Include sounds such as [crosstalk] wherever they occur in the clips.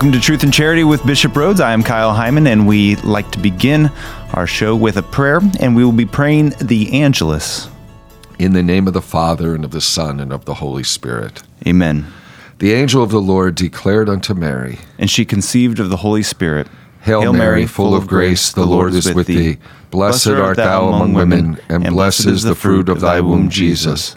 Welcome to Truth and Charity with Bishop Rhoades. I am Kyle Heimann, and we like to begin our show with a prayer, and we will be praying the Angelus. In the name of the Father, and of the Son, and of the Holy Spirit. Amen. The angel of the Lord declared unto Mary, And she conceived of the Holy Spirit. Hail, Mary, full of grace, the Lord is with thee. Blessed art thou among women, and blessed is the fruit of thy womb, Jesus.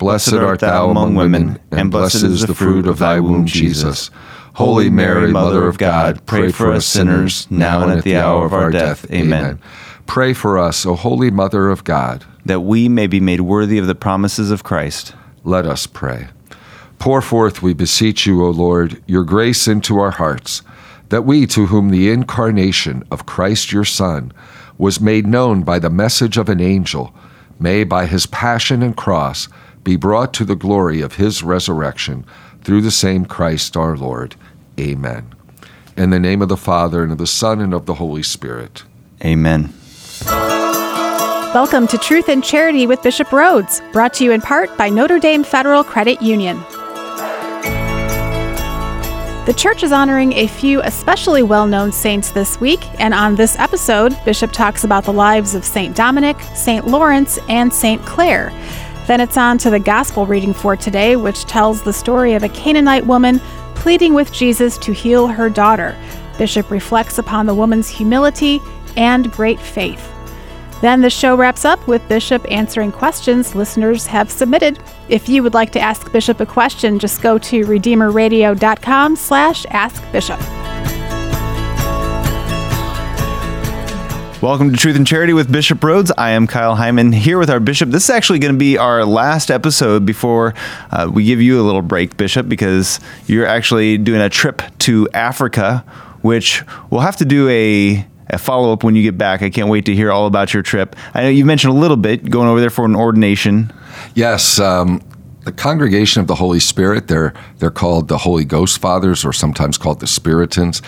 Blessed art thou among women, and blessed is the fruit of thy womb, Jesus. Holy Mary, Mother of God, pray for us sinners, now and at the hour of our death. Amen. Pray for us, O Holy Mother of God. That we may be made worthy of the promises of Christ. Let us pray. Pour forth, we beseech you, O Lord, your grace into our hearts, that we, to whom the incarnation of Christ your Son was made known by the message of an angel, may by his passion and cross be brought to the glory of his resurrection through the same Christ our Lord. Amen. In the name of the Father, and of the Son, and of the Holy Spirit. Amen. Welcome to Truth and Charity with Bishop Rhoades, brought to you in part by Notre Dame Federal Credit Union. The church is honoring a few especially well known saints this week, and on this episode, Bishop talks about the lives of St. Dominic, St. Lawrence, and St. Clare. Then it's on to the gospel reading for today, which tells the story of a Canaanite woman pleading with Jesus to heal her daughter. Bishop reflects upon the woman's humility and great faith. Then the show wraps up with Bishop answering questions listeners have submitted. If you would like to ask Bishop a question, just go to redeemerradio.com slash askbishop. Welcome to Truth and Charity with Bishop Rhoades. I am Kyle Heimann here with our bishop. This is actually going to be our last episode before uh, we give you a little break, Bishop, because you're actually doing a trip to Africa, which we'll have to do a, a follow up when you get back. I can't wait to hear all about your trip. I know you mentioned a little bit going over there for an ordination. Yes, um, the Congregation of the Holy Spirit, they're, they're called the Holy Ghost Fathers or sometimes called the Spiritans.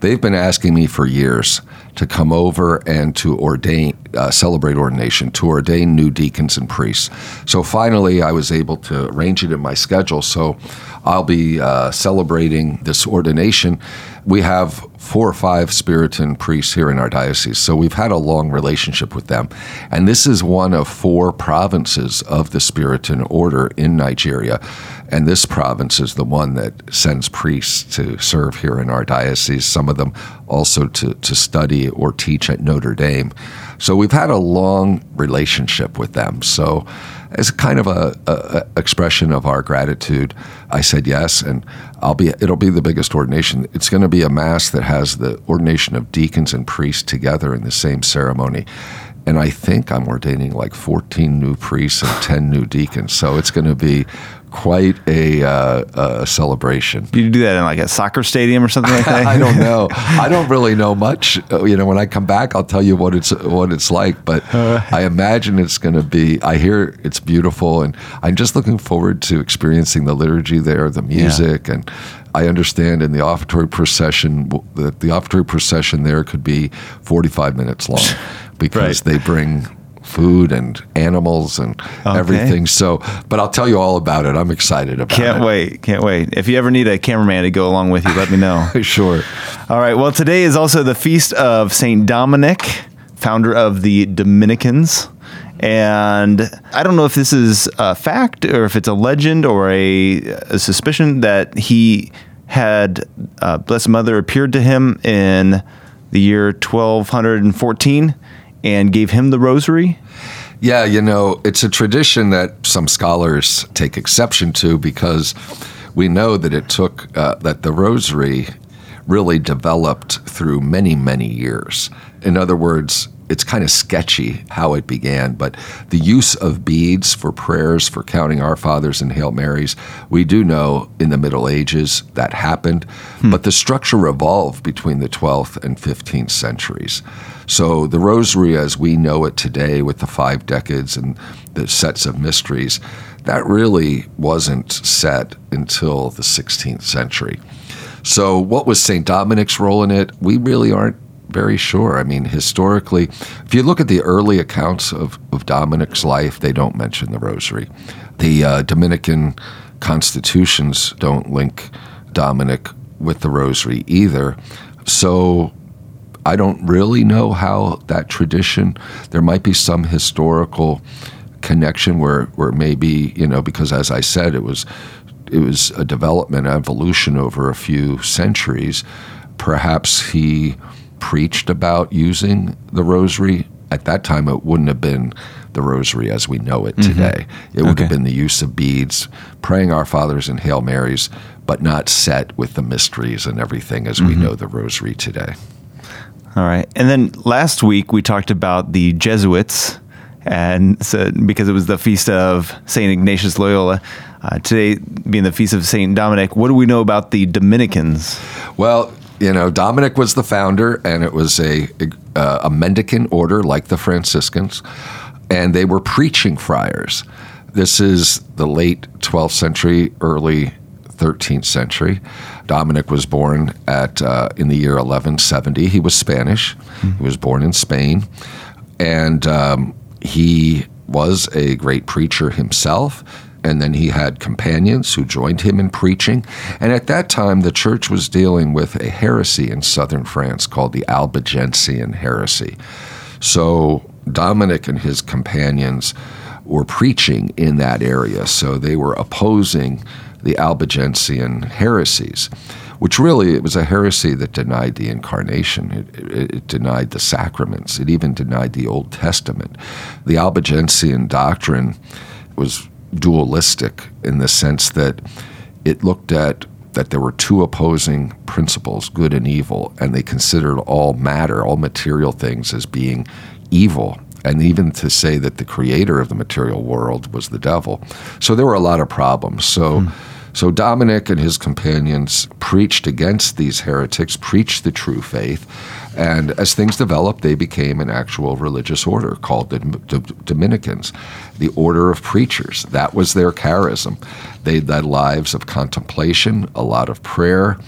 They've been asking me for years to come over and to ordain, uh, celebrate ordination, to ordain new deacons and priests. So finally, I was able to arrange it in my schedule. So I'll be uh, celebrating this ordination. We have four or five Spiritan priests here in our diocese, so we've had a long relationship with them. And this is one of four provinces of the Spiritan order in Nigeria. And this province is the one that sends priests to serve here in our diocese, some of them also to, to study or teach at Notre Dame. So we've had a long relationship with them. So as kind of a, a, expression of our gratitude, I said yes, and I'll be. It'll be the biggest ordination. It's going to be a mass that has the ordination of deacons and priests together in the same ceremony. And I think I'm ordaining like 14 new priests and 10 new deacons. So it's going to be quite a, uh, a celebration. You do that in like a soccer stadium or something like that? [laughs] I don't know. [laughs] I don't really know much. Uh, you know, when I come back, I'll tell you what it's what it's like. But uh, [laughs] I imagine it's going to be. I hear it's beautiful, and I'm just looking forward to experiencing the liturgy there, the music, yeah. and I understand in the offertory procession that the offertory procession there could be 45 minutes long because right. they bring food and animals and okay. everything. So, but I'll tell you all about it. I'm excited about can't it. Can't wait. Can't wait. If you ever need a cameraman to go along with you, let me know. [laughs] sure. All right. Well, today is also the feast of St. Dominic, founder of the Dominicans. And I don't know if this is a fact or if it's a legend or a, a suspicion that he had uh, Blessed Mother appeared to him in the year 1214 and gave him the rosary? Yeah, you know, it's a tradition that some scholars take exception to because we know that it took, uh, that the rosary really developed through many, many years. In other words, it's kind of sketchy how it began, but the use of beads for prayers, for counting Our Fathers and Hail Marys, we do know in the Middle Ages that happened, hmm. but the structure evolved between the 12th and 15th centuries. So the Rosary, as we know it today, with the five decades and the sets of mysteries, that really wasn't set until the 16th century. So, what was St. Dominic's role in it? We really aren't very sure. I mean, historically, if you look at the early accounts of, of Dominic's life, they don't mention the rosary. The uh, Dominican constitutions don't link Dominic with the rosary either. So I don't really know how that tradition, there might be some historical connection where, where maybe, you know, because as I said, it was it was a development, evolution over a few centuries. Perhaps he preached about using the rosary. At that time, it wouldn't have been the rosary as we know it mm-hmm. today. It would okay. have been the use of beads, praying Our Fathers and Hail Marys, but not set with the mysteries and everything as mm-hmm. we know the rosary today. All right. And then last week we talked about the Jesuits, and so, because it was the feast of St. Ignatius Loyola. Uh, today being the feast of St. Dominic, what do we know about the Dominicans? Well, you know, Dominic was the founder, and it was a, a, a mendicant order like the Franciscans, and they were preaching friars. This is the late 12th century, early 13th century. Dominic was born at uh, in the year 1170. He was Spanish. Mm-hmm. He was born in Spain, and um, he was a great preacher himself and then he had companions who joined him in preaching. And at that time, the church was dealing with a heresy in southern France called the Albigensian heresy. So Dominic and his companions were preaching in that area. So they were opposing the Albigensian heresies, which really it was a heresy that denied the incarnation. It, it, it denied the sacraments. It even denied the Old Testament. The Albigensian doctrine was dualistic in the sense that it looked at that there were two opposing principles, good and evil, and they considered all matter, all material things as being evil. And even to say that the creator of the material world was the devil. So there were a lot of problems. So hmm. So Dominic and his companions preached against these heretics, preached the true faith, and as things developed, they became an actual religious order called the Dominicans, the order of preachers. That was their charism. They led lives of contemplation, a lot of prayer,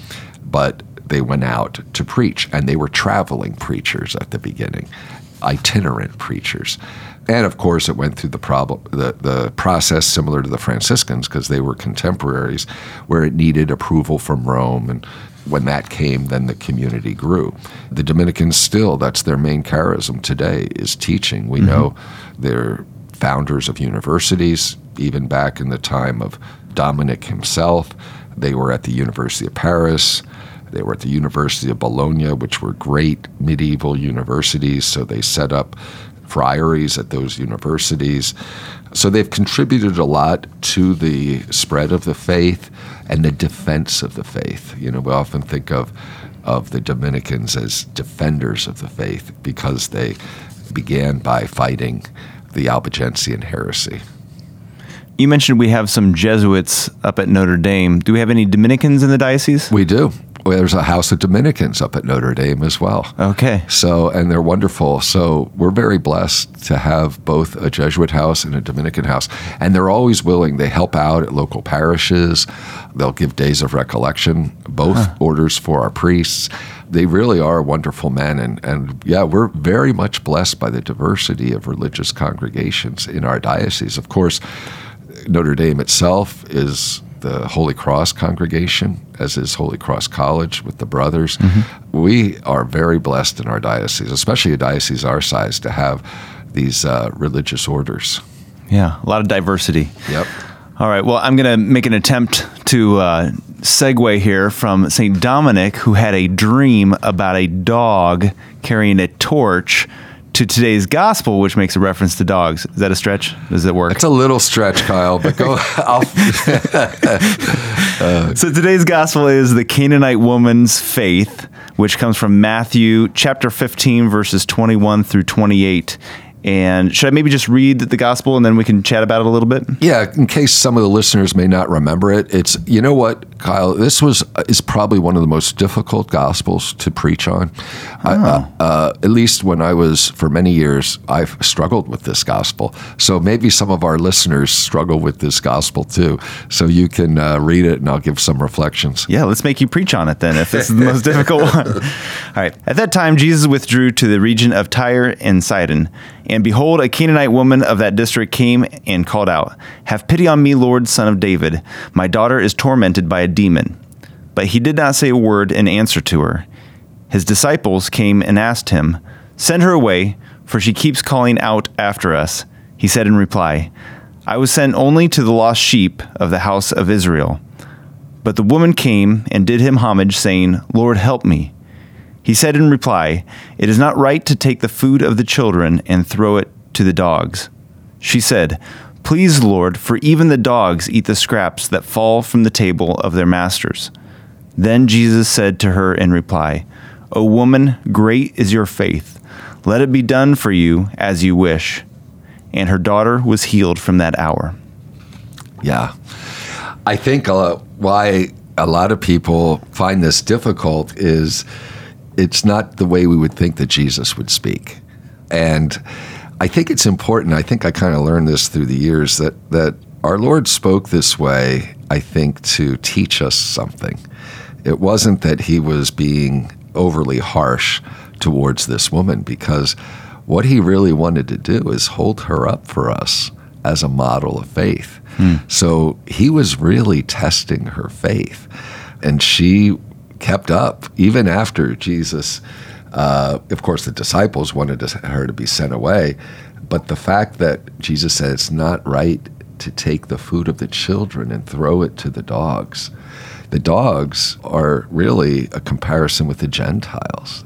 but they went out to preach, and they were traveling preachers at the beginning, itinerant preachers. And of course, it went through the problem, the, the process similar to the Franciscans because they were contemporaries, where it needed approval from Rome. And when that came, then the community grew. The Dominicans still, that's their main charism today, is teaching. We mm-hmm. know they're founders of universities, even back in the time of Dominic himself. They were at the University of Paris. They were at the University of Bologna, which were great medieval universities. So they set up friaries at those universities. So they've contributed a lot to the spread of the faith and the defense of the faith. You know, we often think of of the Dominicans as defenders of the faith because they began by fighting the Albigensian heresy. You mentioned we have some Jesuits up at Notre Dame. Do we have any Dominicans in the diocese? We do well, there's a house of Dominicans up at Notre Dame as well. Okay. So, and they're wonderful. So, we're very blessed to have both a Jesuit house and a Dominican house. And they're always willing. They help out at local parishes. They'll give days of recollection, both huh. orders for our priests. They really are wonderful men. And, and yeah, we're very much blessed by the diversity of religious congregations in our diocese. Of course, Notre Dame itself is the Holy Cross congregation, as is Holy Cross College with the brothers. Mm-hmm. We are very blessed in our diocese, especially a diocese our size, to have these uh, religious orders. Yeah, a lot of diversity. Yep. All right. Well, I'm going to make an attempt to uh, segue here from St. Dominic, who had a dream about a dog carrying a torch to today's gospel, which makes a reference to dogs. Is that a stretch? Does it work? It's a little stretch, Kyle, but go. [laughs] I'll, [laughs] So today's gospel is the Canaanite woman's faith, which comes from Matthew chapter 15, verses 21 through 28. And should I maybe just read the gospel and then we can chat about it a little bit? Yeah, in case some of the listeners may not remember it, it's you know what, Kyle. This was is probably one of the most difficult gospels to preach on. I, uh, uh, at least when I was for many years, I've struggled with this gospel. So maybe some of our listeners struggle with this gospel too. So you can uh, read it, and I'll give some reflections. Yeah, let's make you preach on it then, if this is the most [laughs] difficult one. [laughs] All right. At that time, Jesus withdrew to the region of Tyre and Sidon. And behold, a Canaanite woman of that district came and called out, Have pity on me, Lord, son of David. My daughter is tormented by a demon. But he did not say a word in answer to her. His disciples came and asked him, Send her away, for she keeps calling out after us. He said in reply, I was sent only to the lost sheep of the house of Israel. But the woman came and did him homage, saying, Lord, help me. He said in reply, It is not right to take the food of the children and throw it to the dogs. She said, Please, Lord, for even the dogs eat the scraps that fall from the table of their masters. Then Jesus said to her in reply, O woman, great is your faith. Let it be done for you as you wish. And her daughter was healed from that hour. Yeah. I think uh, why a lot of people find this difficult is it's not the way we would think that Jesus would speak. And I think it's important. I think I kind of learned this through the years that, that our Lord spoke this way, I think, to teach us something. It wasn't that he was being overly harsh towards this woman because what he really wanted to do is hold her up for us as a model of faith. Hmm. So he was really testing her faith. And she kept up even after Jesus, uh, of course, the disciples wanted to, her to be sent away. But the fact that Jesus said it's not right to take the food of the children and throw it to the dogs. The dogs are really a comparison with the Gentiles.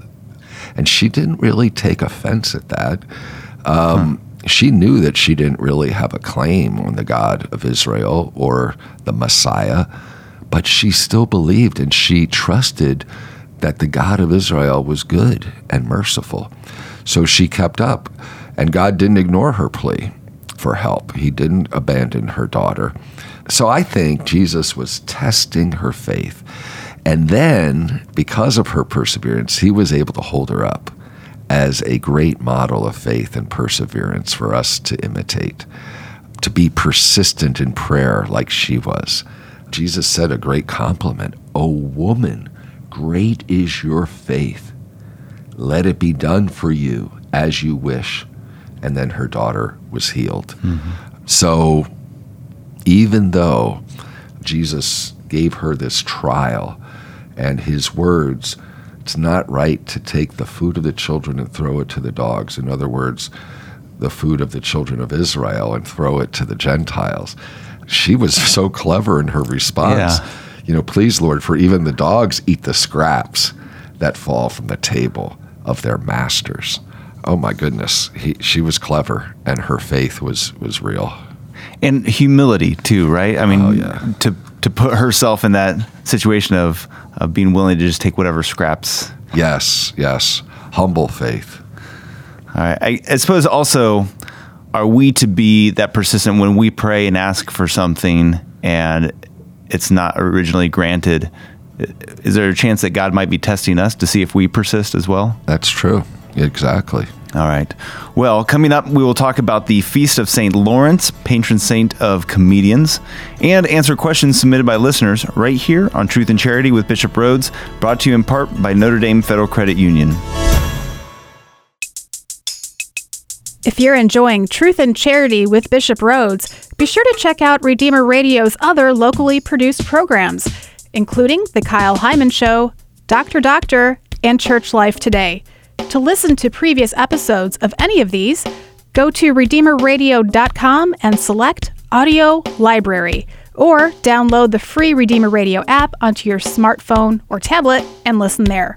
And she didn't really take offense at that. Um, She knew that she didn't really have a claim on the God of Israel or the Messiah, but she still believed and she trusted that the God of Israel was good and merciful. So she kept up, and God didn't ignore her plea for help. He didn't abandon her daughter. So I think Jesus was testing her faith. And then, because of her perseverance, he was able to hold her up as a great model of faith and perseverance for us to imitate, to be persistent in prayer like she was. Jesus said a great compliment O woman, great is your faith. Let it be done for you as you wish. And then her daughter was healed. Mm-hmm. So, even though Jesus gave her this trial and his words, it's not right to take the food of the children and throw it to the dogs. In other words, the food of the children of Israel and throw it to the Gentiles. She was so clever in her response. Yeah. You know, please, Lord, for even the dogs eat the scraps that fall from the table of their masters. Oh my goodness, he, she was clever, and her faith was was real. and humility too, right? I mean, Oh, yeah. to to put herself in that situation of, of being willing to just take whatever scraps. Yes, yes, humble faith. All right. I, I suppose also, are we to be that persistent when we pray and ask for something and it's not originally granted? Is there a chance that God might be testing us to see if we persist as well? That's true. Exactly. All right. Well, coming up, we will talk about the Feast of St. Lawrence, patron saint of comedians, and answer questions submitted by listeners right here on Truth and Charity with Bishop Rhoades, brought to you in part by Notre Dame Federal Credit Union. If you're enjoying Truth and Charity with Bishop Rhoades, be sure to check out Redeemer Radio's other locally produced programs, including The Kyle Heimann Show, Dr. Doctor, and Church Life Today. To listen to previous episodes of any of these, go to RedeemerRadio.com and select Audio Library, or download the free Redeemer Radio app onto your smartphone or tablet and listen there.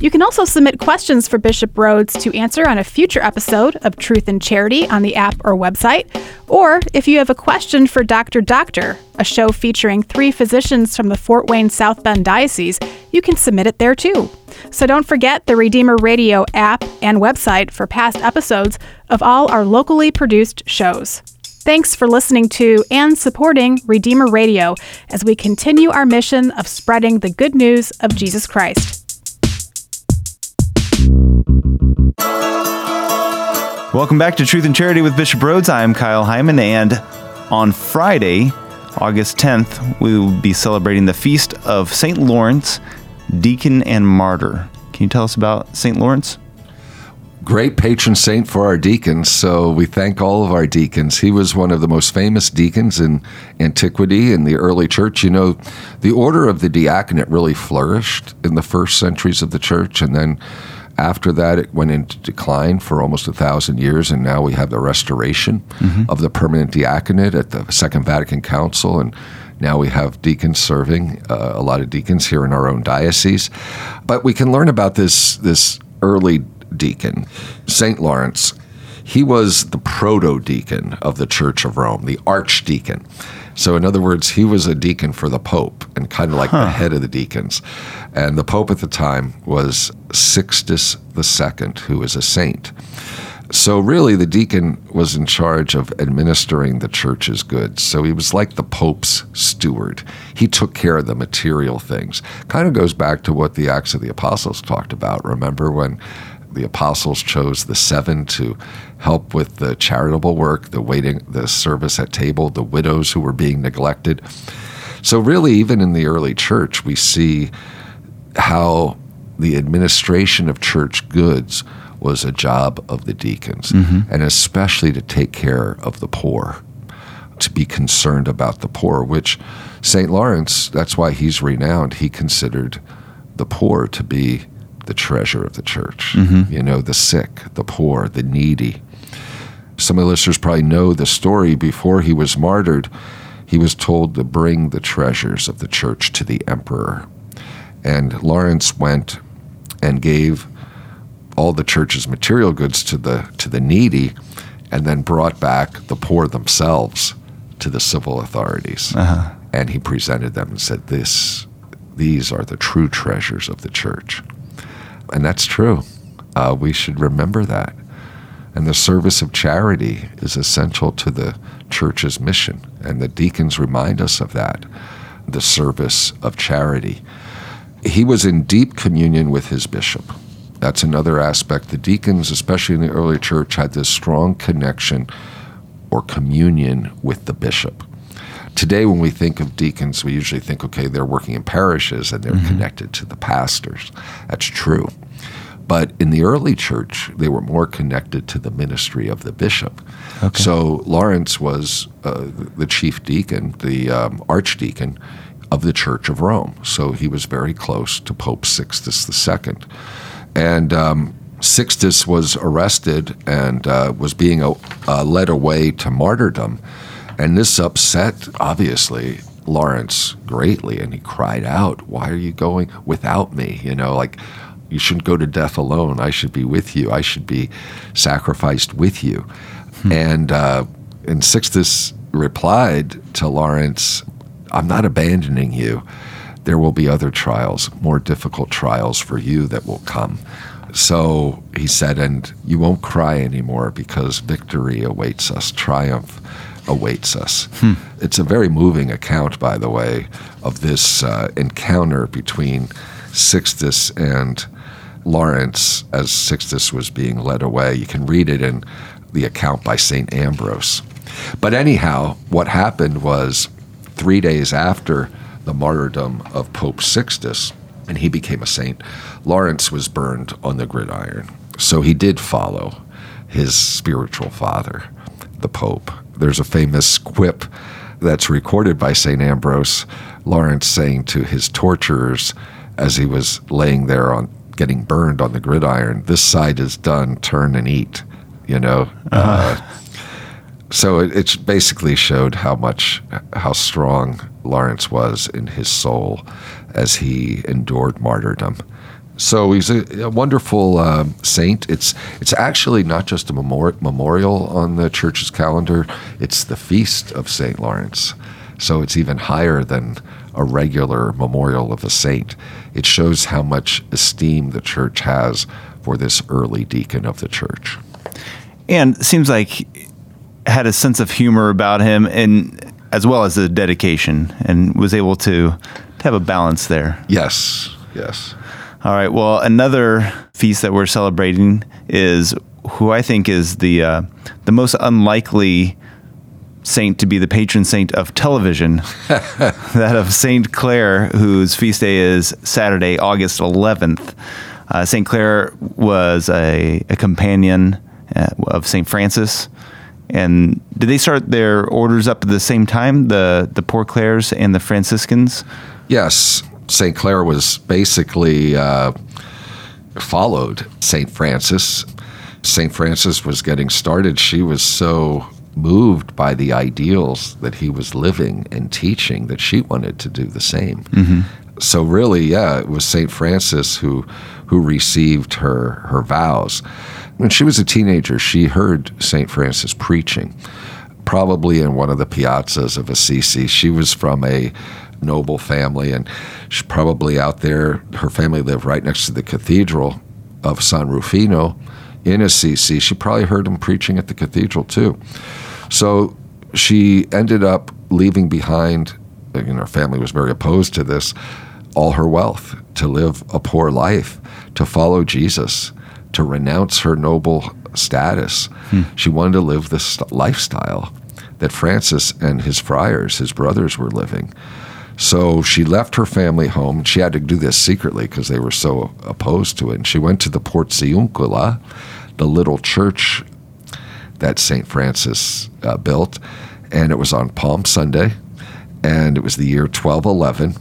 You can also submit questions for Bishop Rhoades to answer on a future episode of Truth and Charity on the app or website. Or if you have a question for Dr. Doctor, a show featuring three physicians from the Fort Wayne South Bend Diocese, you can submit it there too. So don't forget the Redeemer Radio app and website for past episodes of all our locally produced shows. Thanks for listening to and supporting Redeemer Radio as we continue our mission of spreading the good news of Jesus Christ. Welcome back to Truth and Charity with Bishop Rhoades. I am Kyle Heimann, and on Friday, August 10th, we will be celebrating the feast of St. Lawrence, Deacon and Martyr. Can you tell us about St. Lawrence? Great patron saint for our deacons, so we thank all of our deacons. He was one of the most famous deacons in antiquity in the early church. You know, the order of the diaconate really flourished in the first centuries of the church, and then after that, it went into decline for almost a thousand years, and now we have the restoration mm-hmm. of the permanent diaconate at the Second Vatican Council, and now we have deacons serving, uh, a lot of deacons here in our own diocese. But we can learn about this this early deacon, Saint Lawrence. He was the proto deacon of the Church of Rome, the archdeacon. So, in other words, he was a deacon for the Pope and kind of like huh. the head of the deacons. And the Pope at the time was Sixtus II, who was a saint. So, really, the deacon was in charge of administering the church's goods. So, he was like the Pope's steward. He took care of the material things. Kind of goes back to what the Acts of the Apostles talked about. Remember when the apostles chose the seven to help with the charitable work, the waiting, the service at table, the widows who were being neglected. So, really, even in the early church, we see how the administration of church goods was a job of the deacons, mm-hmm. and especially to take care of the poor, to be concerned about the poor, which St. Lawrence, that's why he's renowned. He considered the poor to be the treasure of the church. Mm-hmm. You know, the sick, the poor, the needy. Some of the listeners probably know the story. Before he was martyred, he was told to bring the treasures of the church to the emperor. And Lawrence went and gave all the church's material goods to the to the needy, and then brought back the poor themselves to the civil authorities. Uh-huh. And he presented them and said, "This, these are the true treasures of the church." And that's true. Uh, we should remember that. And the service of charity is essential to the church's mission. And the deacons remind us of that the service of charity. He was in deep communion with his bishop. That's another aspect. The deacons, especially in the early church, had this strong connection or communion with the bishop. Today, when we think of deacons, we usually think, okay, they're working in parishes and they're mm-hmm. connected to the pastors. That's true. But in the early church, they were more connected to the ministry of the bishop. Okay. So Lawrence was uh, the chief deacon, the um, archdeacon of the Church of Rome. So he was very close to Pope Sixtus II. And um, Sixtus was arrested and uh, was being uh, led away to martyrdom. And this upset, obviously, Lawrence greatly. And he cried out, Why are you going without me? You know, like, you shouldn't go to death alone. I should be with you. I should be sacrificed with you. Hmm. And uh, and Sixtus replied to Lawrence, "I'm not abandoning you. There will be other trials, more difficult trials for you that will come." So he said, "And you won't cry anymore because victory awaits us. Triumph." Awaits us. Hmm. It's a very moving account, by the way, of this uh, encounter between Sixtus and Lawrence as Sixtus was being led away. You can read it in the account by St. Ambrose. But anyhow, what happened was three days after the martyrdom of Pope Sixtus, and he became a saint, Lawrence was burned on the gridiron. So he did follow his spiritual father, the Pope. There's a famous quip that's recorded by St. Ambrose, Lawrence saying to his torturers as he was laying there on getting burned on the gridiron. This side is done. Turn and eat. You know. Uh-huh. Uh, so it, it basically showed how much, how strong Lawrence was in his soul as he endured martyrdom. So he's a, a wonderful uh, saint. It's it's actually not just a memori- memorial on the church's calendar; it's the feast of Saint Lawrence. So it's even higher than a regular memorial of a saint. It shows how much esteem the church has for this early deacon of the church. And seems like had a sense of humor about him, and as well as a dedication, and was able to, to have a balance there. Yes, yes. All right. Well, another feast that we're celebrating is who I think is the uh, the most unlikely saint to be the patron saint of television, [laughs] that of Saint Clare, whose feast day is Saturday, August 11th. Uh, Saint Clare was a, a companion uh, of Saint Francis. And did they start their orders up at the same time, the the Poor Clares and the Franciscans? Yes, St. Clare was basically uh, followed St. Francis. St. Francis was getting started. She was so moved by the ideals that he was living and teaching that she wanted to do the same. Mm-hmm. So really, yeah, it was St. Francis who who received her her vows. When she was a teenager, she heard St. Francis preaching, probably in one of the piazzas of Assisi. She was from a noble family, and she's probably out there. Her family lived right next to the cathedral of San Rufino in Assisi. She probably heard him preaching at the cathedral too. So she ended up leaving behind, you know, her family was very opposed to this, all her wealth to live a poor life, to follow Jesus, to renounce her noble status. Hmm. She wanted to live this lifestyle that Francis and his friars, his brothers, were living. So she left her family home. She had to do this secretly because they were so opposed to it. And she went to the Porciuncula, the little church that St. Francis uh, built. And it was on Palm Sunday. And it was the year 1211.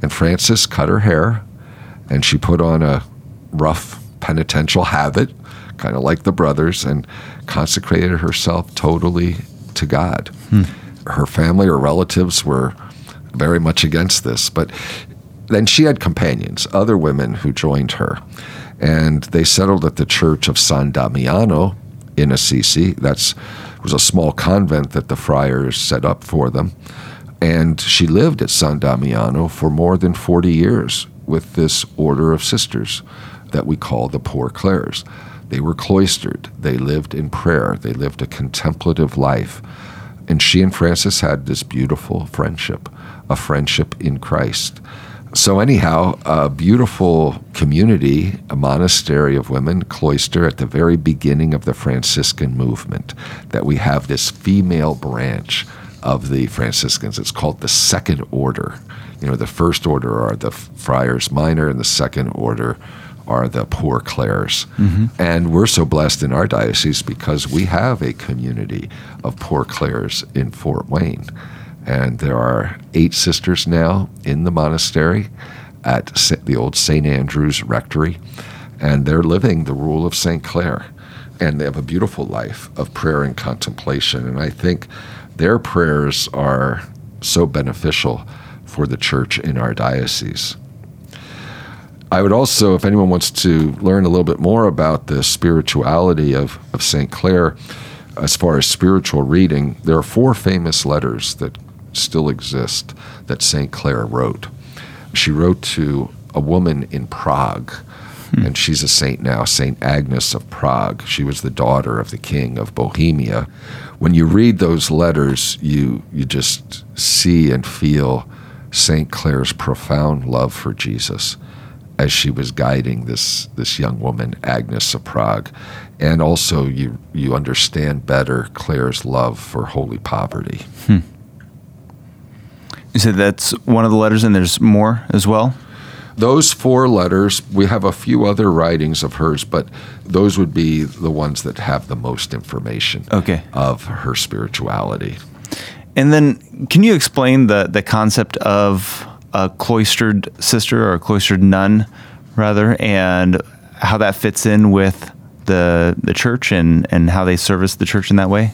And Francis cut her hair and she put on a rough penitential habit, kind of like the brothers, and consecrated herself totally to God. Hmm. Her family or relatives were very much against this. But then she had companions, other women who joined her. And they settled at the church of San Damiano in Assisi. That was a small convent that the friars set up for them. And she lived at San Damiano for more than 40 years with this order of sisters that we call the Poor Clares. They were cloistered, they lived in prayer, they lived a contemplative life. And she and Francis had this beautiful friendship a friendship in Christ. So, anyhow, a beautiful community, a monastery of women, cloister at the very beginning of the Franciscan movement, that we have this female branch of the Franciscans. It's called the Second Order. You know, the first order are the Friars Minor, and the second order are the Poor Clares. Mm-hmm. And we're so blessed in our diocese because we have a community of Poor Clares in Fort Wayne. And there are eight sisters now in the monastery at the old St. Andrew's Rectory. And they're living the rule of St. Clare. And they have a beautiful life of prayer and contemplation. And I think their prayers are so beneficial for the church in our diocese. I would also, if anyone wants to learn a little bit more about the spirituality of, of St. Clare, as far as spiritual reading, there are four famous letters that still exist that St. Clare wrote. She wrote to a woman in Prague, hmm. and she's a saint now, St. Agnes of Prague. She was the daughter of the king of Bohemia. When you read those letters, you, you just see and feel St. Clare's profound love for Jesus as she was guiding this, this young woman, Agnes of Prague. And also, you, you understand better Clare's love for holy poverty. Hmm. You said that's one of the letters, and there's more as well? Those four letters, we have a few other writings of hers, but those would be the ones that have the most information okay. of her spirituality. And then, can you explain the, the concept of a cloistered sister or a cloistered nun, rather, and how that fits in with the, the church and, and how they service the church in that way?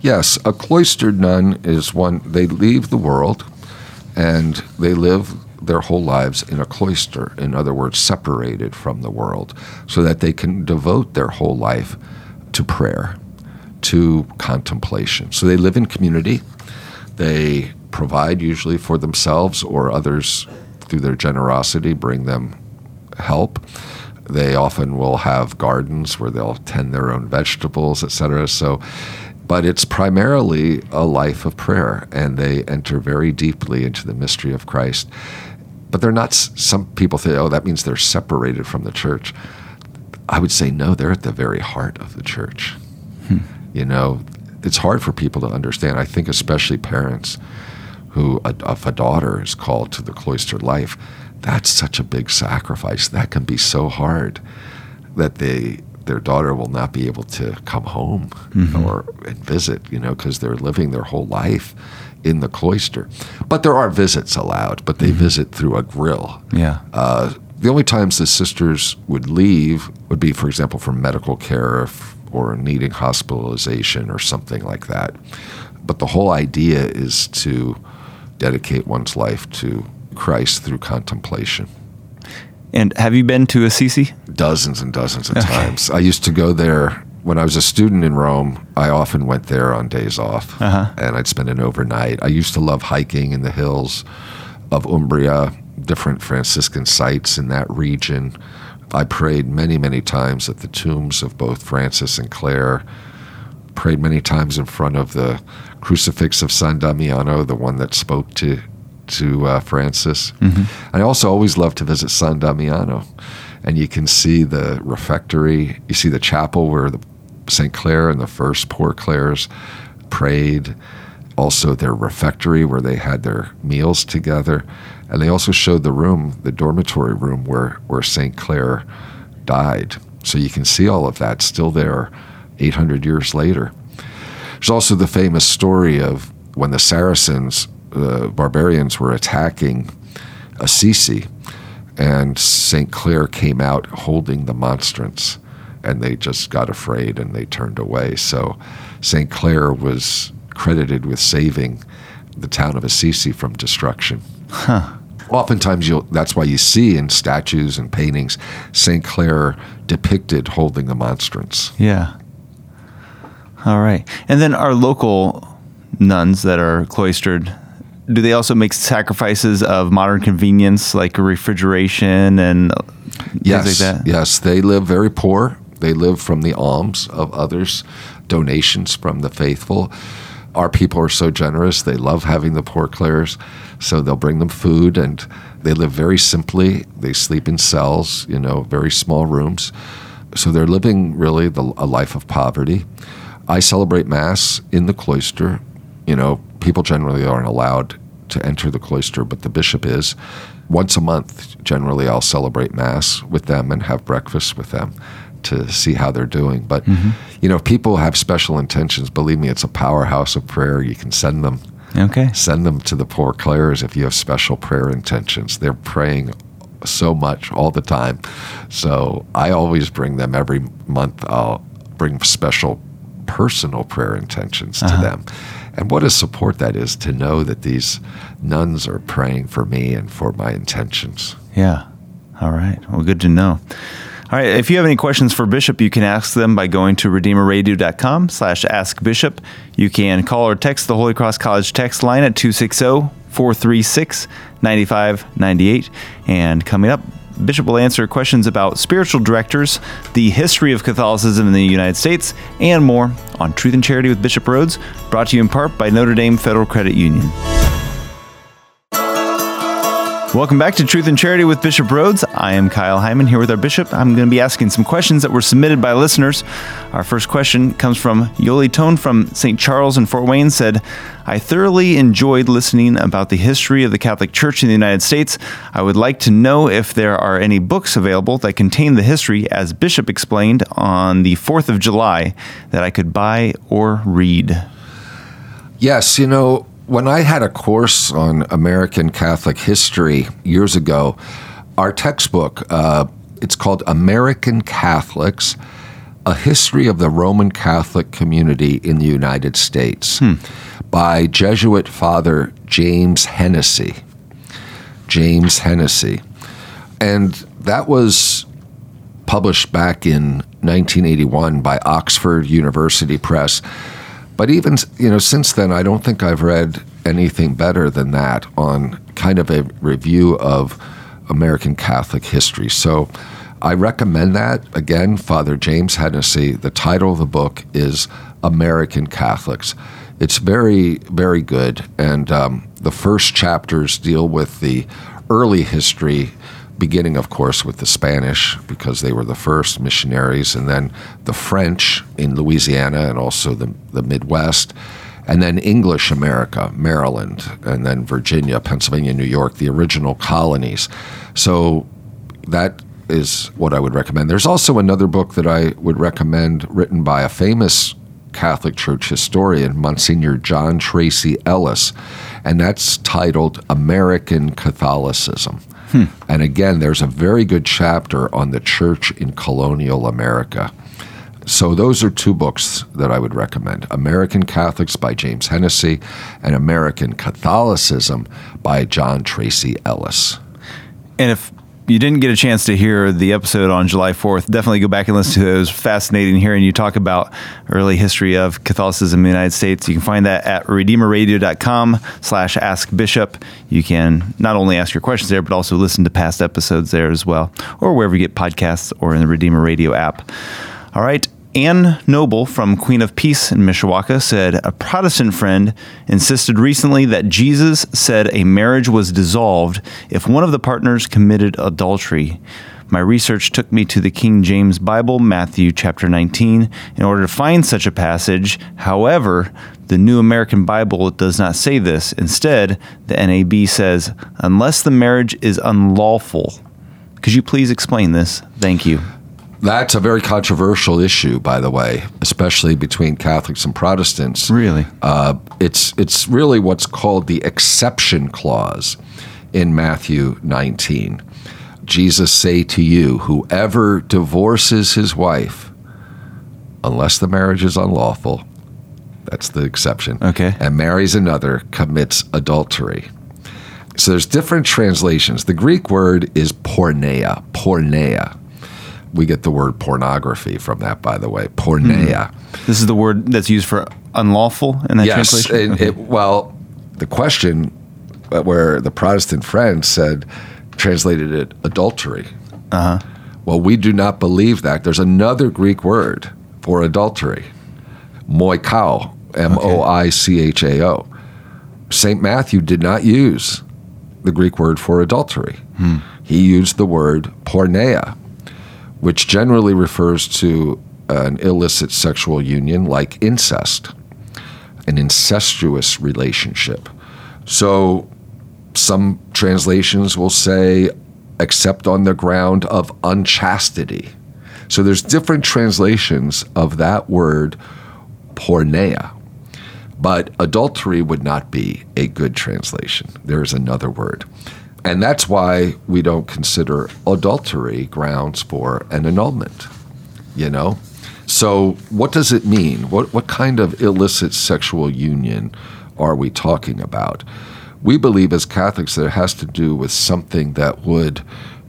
Yes, a cloistered nun is one, they leave the world and they live their whole lives in a cloister, in other words, separated from the world, so that they can devote their whole life to prayer, to contemplation. So they live in community. They provide usually for themselves or others through their generosity, bring them help. They often will have gardens where they'll tend their own vegetables, etc. So, but it's primarily a life of prayer, and they enter very deeply into the mystery of Christ. But they're not. Some people say, "Oh, that means they're separated from the church." I would say no. They're at the very heart of the church. Hmm. You know, it's hard for people to understand. I think, especially parents who, if a daughter is called to the cloistered life, that's such a big sacrifice. That can be so hard that they their daughter will not be able to come home mm-hmm. or visit, you know, because they're living their whole life in the cloister. But there are visits allowed, but they mm-hmm. visit through a grill. Yeah. Uh, the only times the sisters would leave would be, for example, for medical care or needing hospitalization or something like that. But the whole idea is to dedicate one's life to Christ through contemplation. And have you been to Assisi? Dozens and dozens of times. I used to go there when I was a student in Rome. I often went there on days off, uh-huh. and I'd spend an overnight. I used to love hiking in the hills of Umbria, different Franciscan sites in that region. I prayed many, many times at the tombs of both Francis and Clare. Prayed many times in front of the crucifix of San Damiano, the one that spoke to to uh, Francis. Mm-hmm. I also always love to visit San Damiano, and you can see the refectory. You see the chapel where the Saint Clare and the first Poor Clares prayed. Also, their refectory where they had their meals together, and they also showed the room, the dormitory room where where Saint Clare died. So you can see all of that still there, 800 years later. There's also the famous story of when the Saracens the barbarians were attacking Assisi, and St. Clare came out holding the monstrance, and they just got afraid and they turned away. So St. Clare was credited with saving the town of Assisi from destruction. Huh. Oftentimes, you'll, that's why you see in statues and paintings St. Clare depicted holding the monstrance. Yeah. All right. And then our local nuns that are cloistered do they also make sacrifices of modern convenience like refrigeration and yes, things like that? Yes, they live very poor. They live from the alms of others, donations from the faithful. Our people are so generous. They love having the poor Clares, so they'll bring them food and they live very simply. They sleep in cells, you know, very small rooms. So they're living really the, a life of poverty. I celebrate Mass in the cloister. You know, people generally aren't allowed to enter the cloister, but the bishop is. Once a month, generally, I'll celebrate Mass with them and have breakfast with them to see how they're doing. But, mm-hmm. you know, if people have special intentions, believe me, it's a powerhouse of prayer. You can send them. Okay. Send them to the poor Clares if you have special prayer intentions. They're praying so much all the time. So I always bring them every month. I'll bring special personal prayer intentions to uh-huh. them. And what a support that is to know that these nuns are praying for me and for my intentions. Yeah. All right. Well, good to know. All right. If you have any questions for Bishop, you can ask them by going to redeemerradio.com slash askbishop. You can call or text the Holy Cross College text line at 260 436 9598. And coming up, Bishop will answer questions about spiritual directors, the history of Catholicism in the United States, and more on Truth and Charity with Bishop Rhoades, brought to you in part by Notre Dame Federal Credit Union. Welcome back to Truth and Charity with Bishop Rhoades. I am Kyle Heimann here with our bishop. I'm going to be asking some questions that were submitted by listeners. Our first question comes from Yoli Tone from St. Charles in Fort Wayne said, I thoroughly enjoyed listening about the history of the Catholic Church in the United States. I would like to know if there are any books available that contain the history as Bishop explained on the 4th of July that I could buy or read. Yes, you know, when I had a course on American Catholic history years ago, our textbook, uh, it's called American Catholics A History of the Roman Catholic Community in the United States hmm. by Jesuit Father James Hennesey. James Hennesey. And that was published back in 1981 by Oxford University Press. But even you know since then I don't think I've read anything better than that on kind of a review of American Catholic history. So I recommend that. Again, Father James Hennesey, the title of the book is American Catholics. It's very, very good. And um, the first chapters deal with the early history, beginning, of course, with the Spanish, because they were the first missionaries, and then the French in Louisiana and also the, the Midwest and then English America, Maryland, and then Virginia, Pennsylvania, New York, the original colonies. So that is what I would recommend. There's also another book that I would recommend written by a famous Catholic Church historian, Monsignor John Tracy Ellis, and that's titled American Catholicism. Hmm. And again, there's a very good chapter on the church in colonial America. So those are two books that I would recommend American Catholics by James Hennesey and American Catholicism by John Tracy Ellis. And if you didn't get a chance to hear the episode on July 4th, definitely go back and listen to it. It was fascinating hearing you talk about early history of Catholicism in the United States. You can find that at redeemerradio.com slash ask bishop. You can not only ask your questions there, but also listen to past episodes there as well, or wherever you get podcasts or in the Redeemer Radio app. All right. Anne Noble from Queen of Peace in Mishawaka said a Protestant friend insisted recently that Jesus said a marriage was dissolved if one of the partners committed adultery. My research took me to the King James Bible, Matthew chapter 19, in order to find such a passage. However, the New American Bible does not say this. Instead, the NAB says, unless the marriage is unlawful. Could you please explain this? Thank you. That's a very controversial issue, by the way, especially between Catholics and Protestants. Really? Uh, it's, it's really what's called the exception clause in Matthew 19. Jesus say to you, whoever divorces his wife, unless the marriage is unlawful, that's the exception. Okay. And marries another, commits adultery. So there's different translations. The Greek word is porneia, porneia we get the word pornography from that, by the way, porneia. Mm. This is the word that's used for unlawful in that yes, translation. It, okay. it, well, the question uh, where the Protestant friend said, translated it adultery. Uh huh. Well, we do not believe that. There's another Greek word for adultery, moichao, M O I C H A O. St. Matthew did not use the Greek word for adultery. Hmm. He used the word porneia which generally refers to uh, an illicit sexual union like incest, an incestuous relationship. So some translations will say, except on the ground of unchastity. So there's different translations of that word porneia. But adultery would not be a good translation. There is another word. And that's why we don't consider adultery grounds for an annulment, you know? So, what does it mean? What, what kind of illicit sexual union are we talking about? We believe as Catholics that it has to do with something that would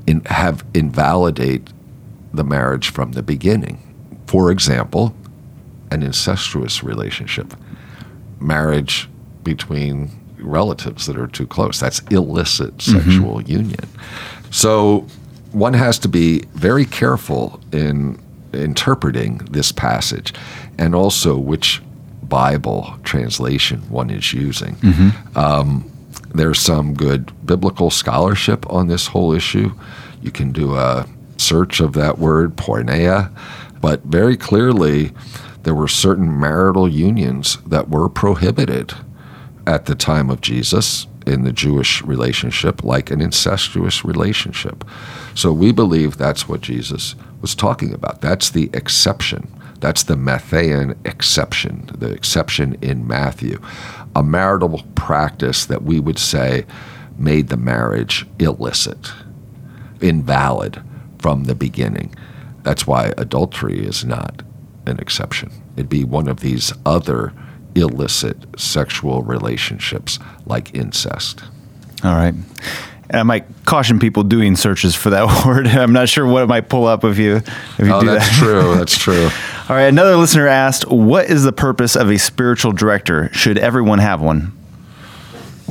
in, have invalidate the marriage from the beginning. For example, an incestuous relationship, marriage between relatives that are too close. That's illicit sexual mm-hmm. union. So one has to be very careful in interpreting this passage and also which Bible translation one is using. Mm-hmm. Um, there's some good biblical scholarship on this whole issue. You can do a search of that word, porneia, but very clearly there were certain marital unions that were prohibited at the time of Jesus in the Jewish relationship like an incestuous relationship. So we believe that's what Jesus was talking about. That's the exception. That's the Matthean exception, the exception in Matthew. A marital practice that we would say made the marriage illicit, invalid from the beginning. That's why adultery is not an exception. It'd be one of these other illicit sexual relationships like incest. All right. And I might caution people doing searches for that [laughs] word. I'm not sure what it might pull up if you if you Oh, do that's that. true. [laughs] That's true. All right. Another listener asked, "What is the purpose of a spiritual director? Should everyone have one?"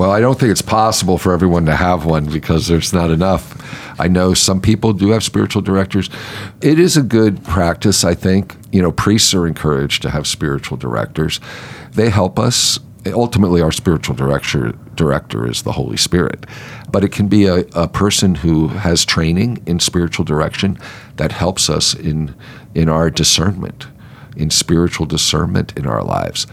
Well, I don't think it's possible for everyone to have one because there's not enough. I know some people do have spiritual directors. It is a good practice, I think. You know, priests are encouraged to have spiritual directors. They help us. Ultimately, our spiritual director director is the Holy Spirit, but it can be a, a person who has training in spiritual direction that helps us in in our discernment, in spiritual discernment in our lives.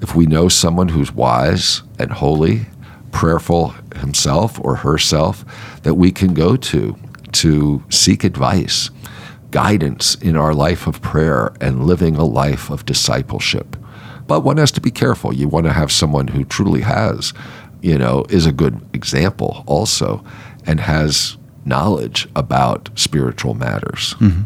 If we know someone who's wise and holy prayerful himself or herself that we can go to to seek advice, guidance in our life of prayer and living a life of discipleship. But one has to be careful. You want to have someone who truly has, you know, is a good example also and has knowledge about spiritual matters. Mm-hmm.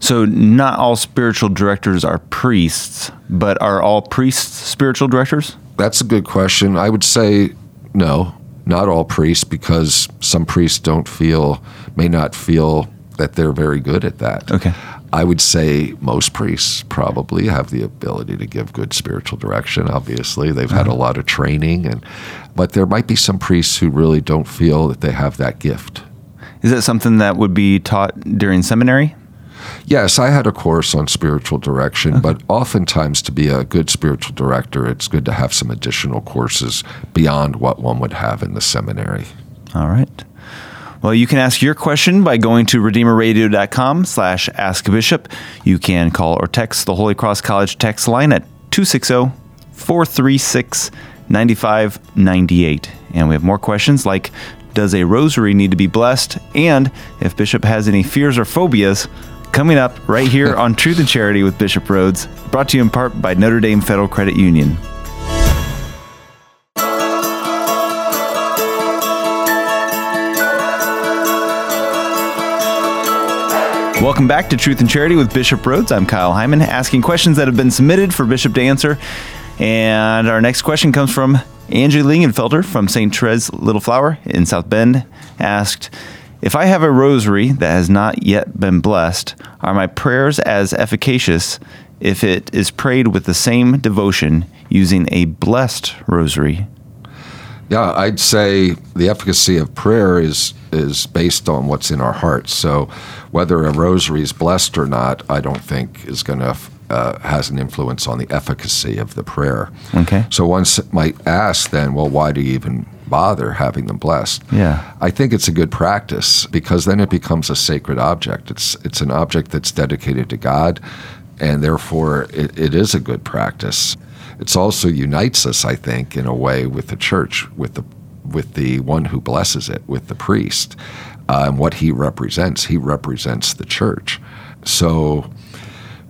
So, not all spiritual directors are priests, but are all priests spiritual directors? That's a good question. I would say no, not all priests, because some priests don't feel, may not feel that they're very good at that. Okay. I would say most priests probably have the ability to give good spiritual direction. Obviously, they've had a uh-huh. lot of training, and but there might be some priests who really don't feel that they have that gift. Is that something that would be taught during seminary? Yes, I had a course on spiritual direction, uh-huh. but oftentimes to be a good spiritual director, it's good to have some additional courses beyond what one would have in the seminary. All right. Well, you can ask your question by going to redeemerradio.com slash askbishop. You can call or text the Holy Cross College text line at 260-436-9598. And we have more questions like, does a rosary need to be blessed? And if Bishop has any fears or phobias, coming up right here on [laughs] Truth and Charity with Bishop Rhoades, brought to you in part by Notre Dame Federal Credit Union. Welcome back to Truth and Charity with Bishop Rhoades. I'm Kyle Heimann, asking questions that have been submitted for Bishop to answer. And our next question comes from Angie Lingenfelter from St. Therese Little Flower in South Bend. Asked, If I have a rosary that has not yet been blessed, are my prayers as efficacious if it is prayed with the same devotion using a blessed rosary? Yeah, I'd say the efficacy of prayer is is based on what's in our hearts. So, whether a rosary is blessed or not, I don't think is going to uh, has an influence on the efficacy of the prayer. Okay. So one might ask then, well, why do you even bother having them blessed? Yeah. I think it's a good practice because then it becomes a sacred object. It's it's an object that's dedicated to God, and therefore it, it is a good practice. It's also unites us, I think, in a way with the church, with the with the one who blesses it, with the priest, uh, and what he represents. He represents the church. So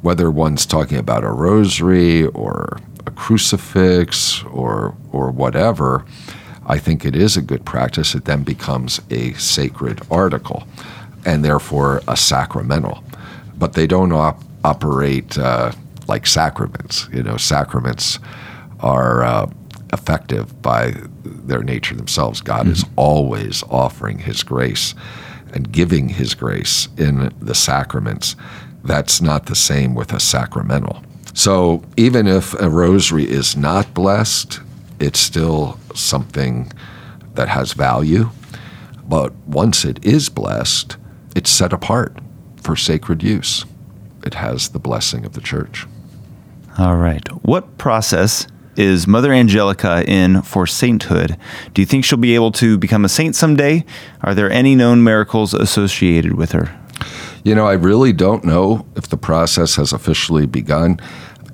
whether one's talking about a rosary or a crucifix or or whatever, I think it is a good practice. It then becomes a sacred article, and therefore a sacramental. But they don't op- operate uh, like sacraments. You know, sacraments are uh, effective by their nature themselves. God is always offering His grace and giving His grace in the sacraments. That's not the same with a sacramental. So even if a rosary is not blessed, it's still something that has value. But once it is blessed, it's set apart for sacred use. It has the blessing of the church. All right. What process is Mother Angelica in for sainthood? Do you think she'll be able to become a saint someday? Are there any known miracles associated with her? You know, I really don't know if the process has officially begun,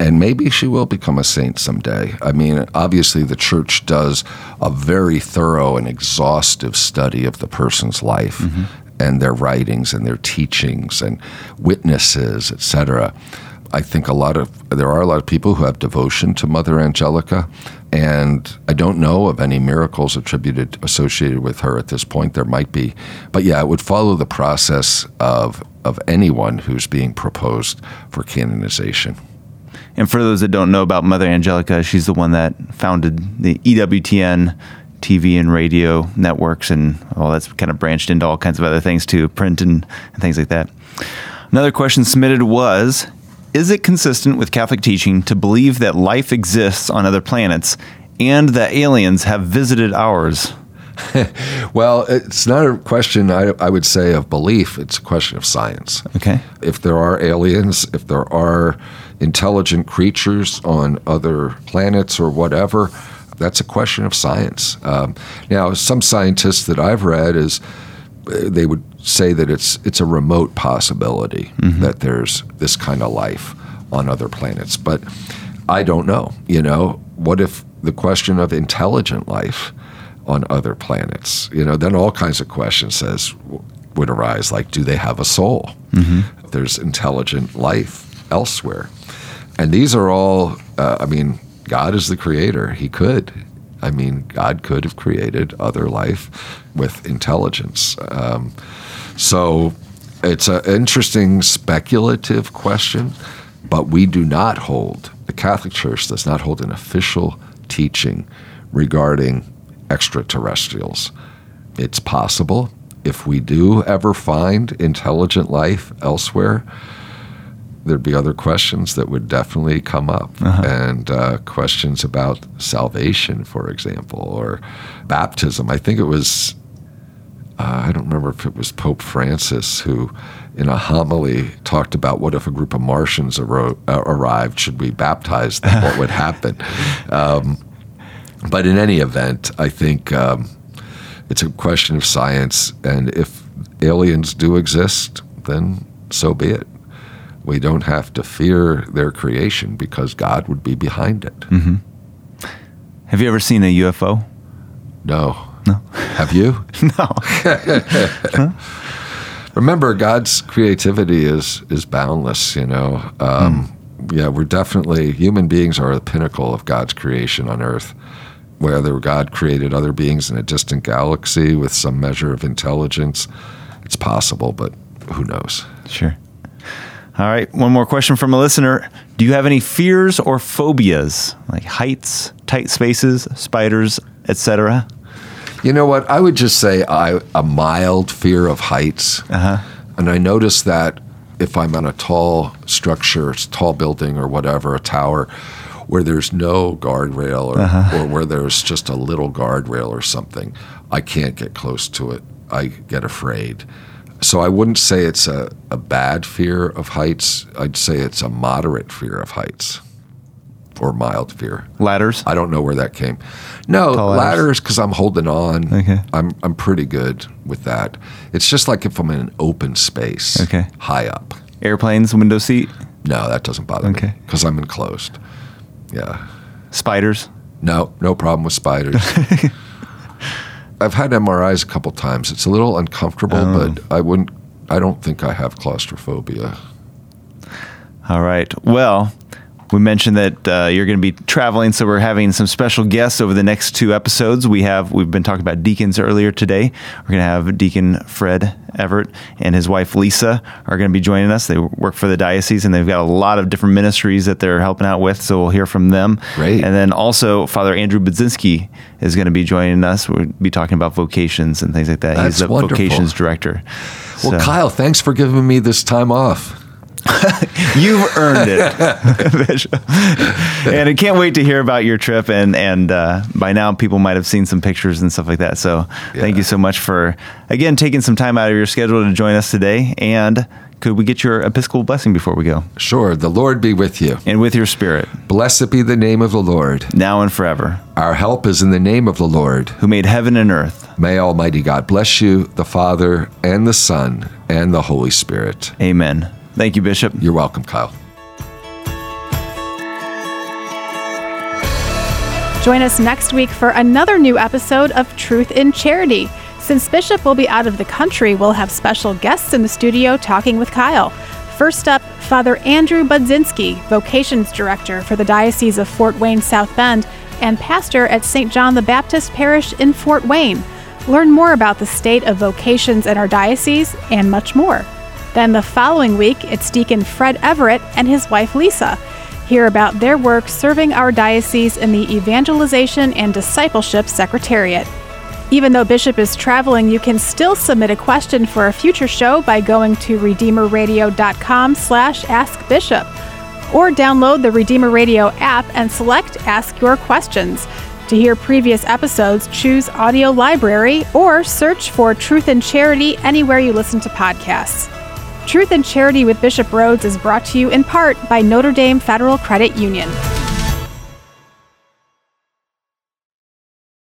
and maybe she will become a saint someday. I mean, obviously, the church does a very thorough and exhaustive study of the person's life mm-hmm. and their writings and their teachings and witnesses, etc. I think a lot of there are a lot of people who have devotion to Mother Angelica, and I don't know of any miracles attributed associated with her at this point. There might be, but yeah, it would follow the process of of anyone who's being proposed for canonization. And for those that don't know about Mother Angelica, she's the one that founded the EWTN TV and radio networks, and well, that's kind of branched into all kinds of other things too, print and, and things like that. Another question submitted was Is it consistent with Catholic teaching to believe that life exists on other planets and that aliens have visited ours? [laughs] well, it's not a question, I, I, would say, of belief. It's a question of science. Okay. If there are aliens, if there are intelligent creatures on other planets or whatever, that's a question of science. Um, now, some scientists that I've read is uh, they would say that it's it's a remote possibility mm-hmm. that there's this kind of life on other planets, but I don't know. You know, what if the question of intelligent life on other planets? You know, then all kinds of questions says would arise, like do they have a soul? Mm-hmm. There's intelligent life elsewhere, and these are all. Uh, I mean, God is the creator. He could. I mean, God could have created other life with intelligence. Um, so it's an interesting speculative question, but we do not hold, the Catholic Church does not hold an official teaching regarding extraterrestrials. It's possible if we do ever find intelligent life elsewhere there'd be other questions that would definitely come up, uh-huh. and uh, questions about salvation, for example, or baptism. I think it was, uh, I don't remember if it was Pope Francis who, in a homily, talked about what if a group of Martians arro- uh, arrived, should we baptize them? what would happen? [laughs] Um, but in any event, I think um, it's a question of science, and if aliens do exist, then so be it we don't have to fear their creation because God would be behind it. Mm-hmm. Have you ever seen a UFO? No. No. Have you? [laughs] no. [laughs] Remember, God's creativity is is boundless. You know. Um, mm. Yeah, we're definitely human beings are the pinnacle of God's creation on Earth. Whether God created other beings in a distant galaxy with some measure of intelligence, it's possible, but who knows? Sure. All right, one more question from a listener. Do you have any fears or phobias, like heights, tight spaces, spiders, etc.? You know what? I would just say I, a mild fear of heights. Uh-huh. And I notice that if I'm on a tall structure, tall building or whatever, a tower, where there's no guardrail or, uh-huh. or where there's just a little guardrail or something, I can't get close to it. I get afraid. So I wouldn't say it's a, a bad fear of heights. I'd say it's a moderate fear of heights or mild fear. Ladders? I don't know where that came. No, Tall ladders because I'm holding on. Okay. I'm I'm pretty good with that. It's just like if I'm in an open space. Okay. High up. Airplanes, window seat? No, that doesn't bother okay. me because I'm enclosed. Yeah. Spiders? No, no problem with spiders. [laughs] I've had MRIs a couple times. It's a little uncomfortable, oh. but I wouldn't. I don't think I have claustrophobia. All right. Well, we mentioned that uh, you're going to be traveling, so we're having some special guests over the next two episodes. We have we've been talking about deacons earlier today. We're going to have Deacon Fred Everett and his wife Lisa are going to be joining us. They work for the diocese, and they've got a lot of different ministries that they're helping out with. So we'll hear from them. Great. And then also Father Andrew Budzinski is going to be joining us. We'll be talking about vocations and things like that. That's He's the wonderful. vocations director. Well, so. Kyle, thanks for giving me this time off. [laughs] You've earned it, [laughs] and I can't wait to hear about your trip. And and uh, by now, people might have seen some pictures and stuff like that. So yeah. thank you so much for again taking some time out of your schedule to join us today. And could we get your Episcopal blessing before we go? Sure. The Lord be with you. And with your spirit. Blessed be the name of the Lord. Now and forever. Our help is in the name of the Lord. Who made heaven and earth. May Almighty God bless you, the Father, and the Son, and the Holy Spirit. Amen. Thank you, Bishop. You're welcome, Kyle. Join us next week for another new episode of Truth in Charity. Since Bishop will be out of the country, we'll have special guests in the studio talking with Kyle. First up, Father Andrew Budzinski, Vocations Director for the Diocese of Fort Wayne South Bend and pastor at St. John the Baptist Parish in Fort Wayne. Learn more about the state of vocations in our diocese and much more. Then the following week, it's Deacon Fred Everett and his wife Lisa. Hear about their work serving our diocese in the Evangelization and Discipleship Secretariat. Even though Bishop is traveling, you can still submit a question for a future show by going to redeemerradio.com slash askbishop or download the Redeemer Radio app and select Ask Your Questions. To hear previous episodes, choose Audio Library or search for Truth and Charity anywhere you listen to podcasts. Truth and Charity with Bishop Rhoades is brought to you in part by Notre Dame Federal Credit Union.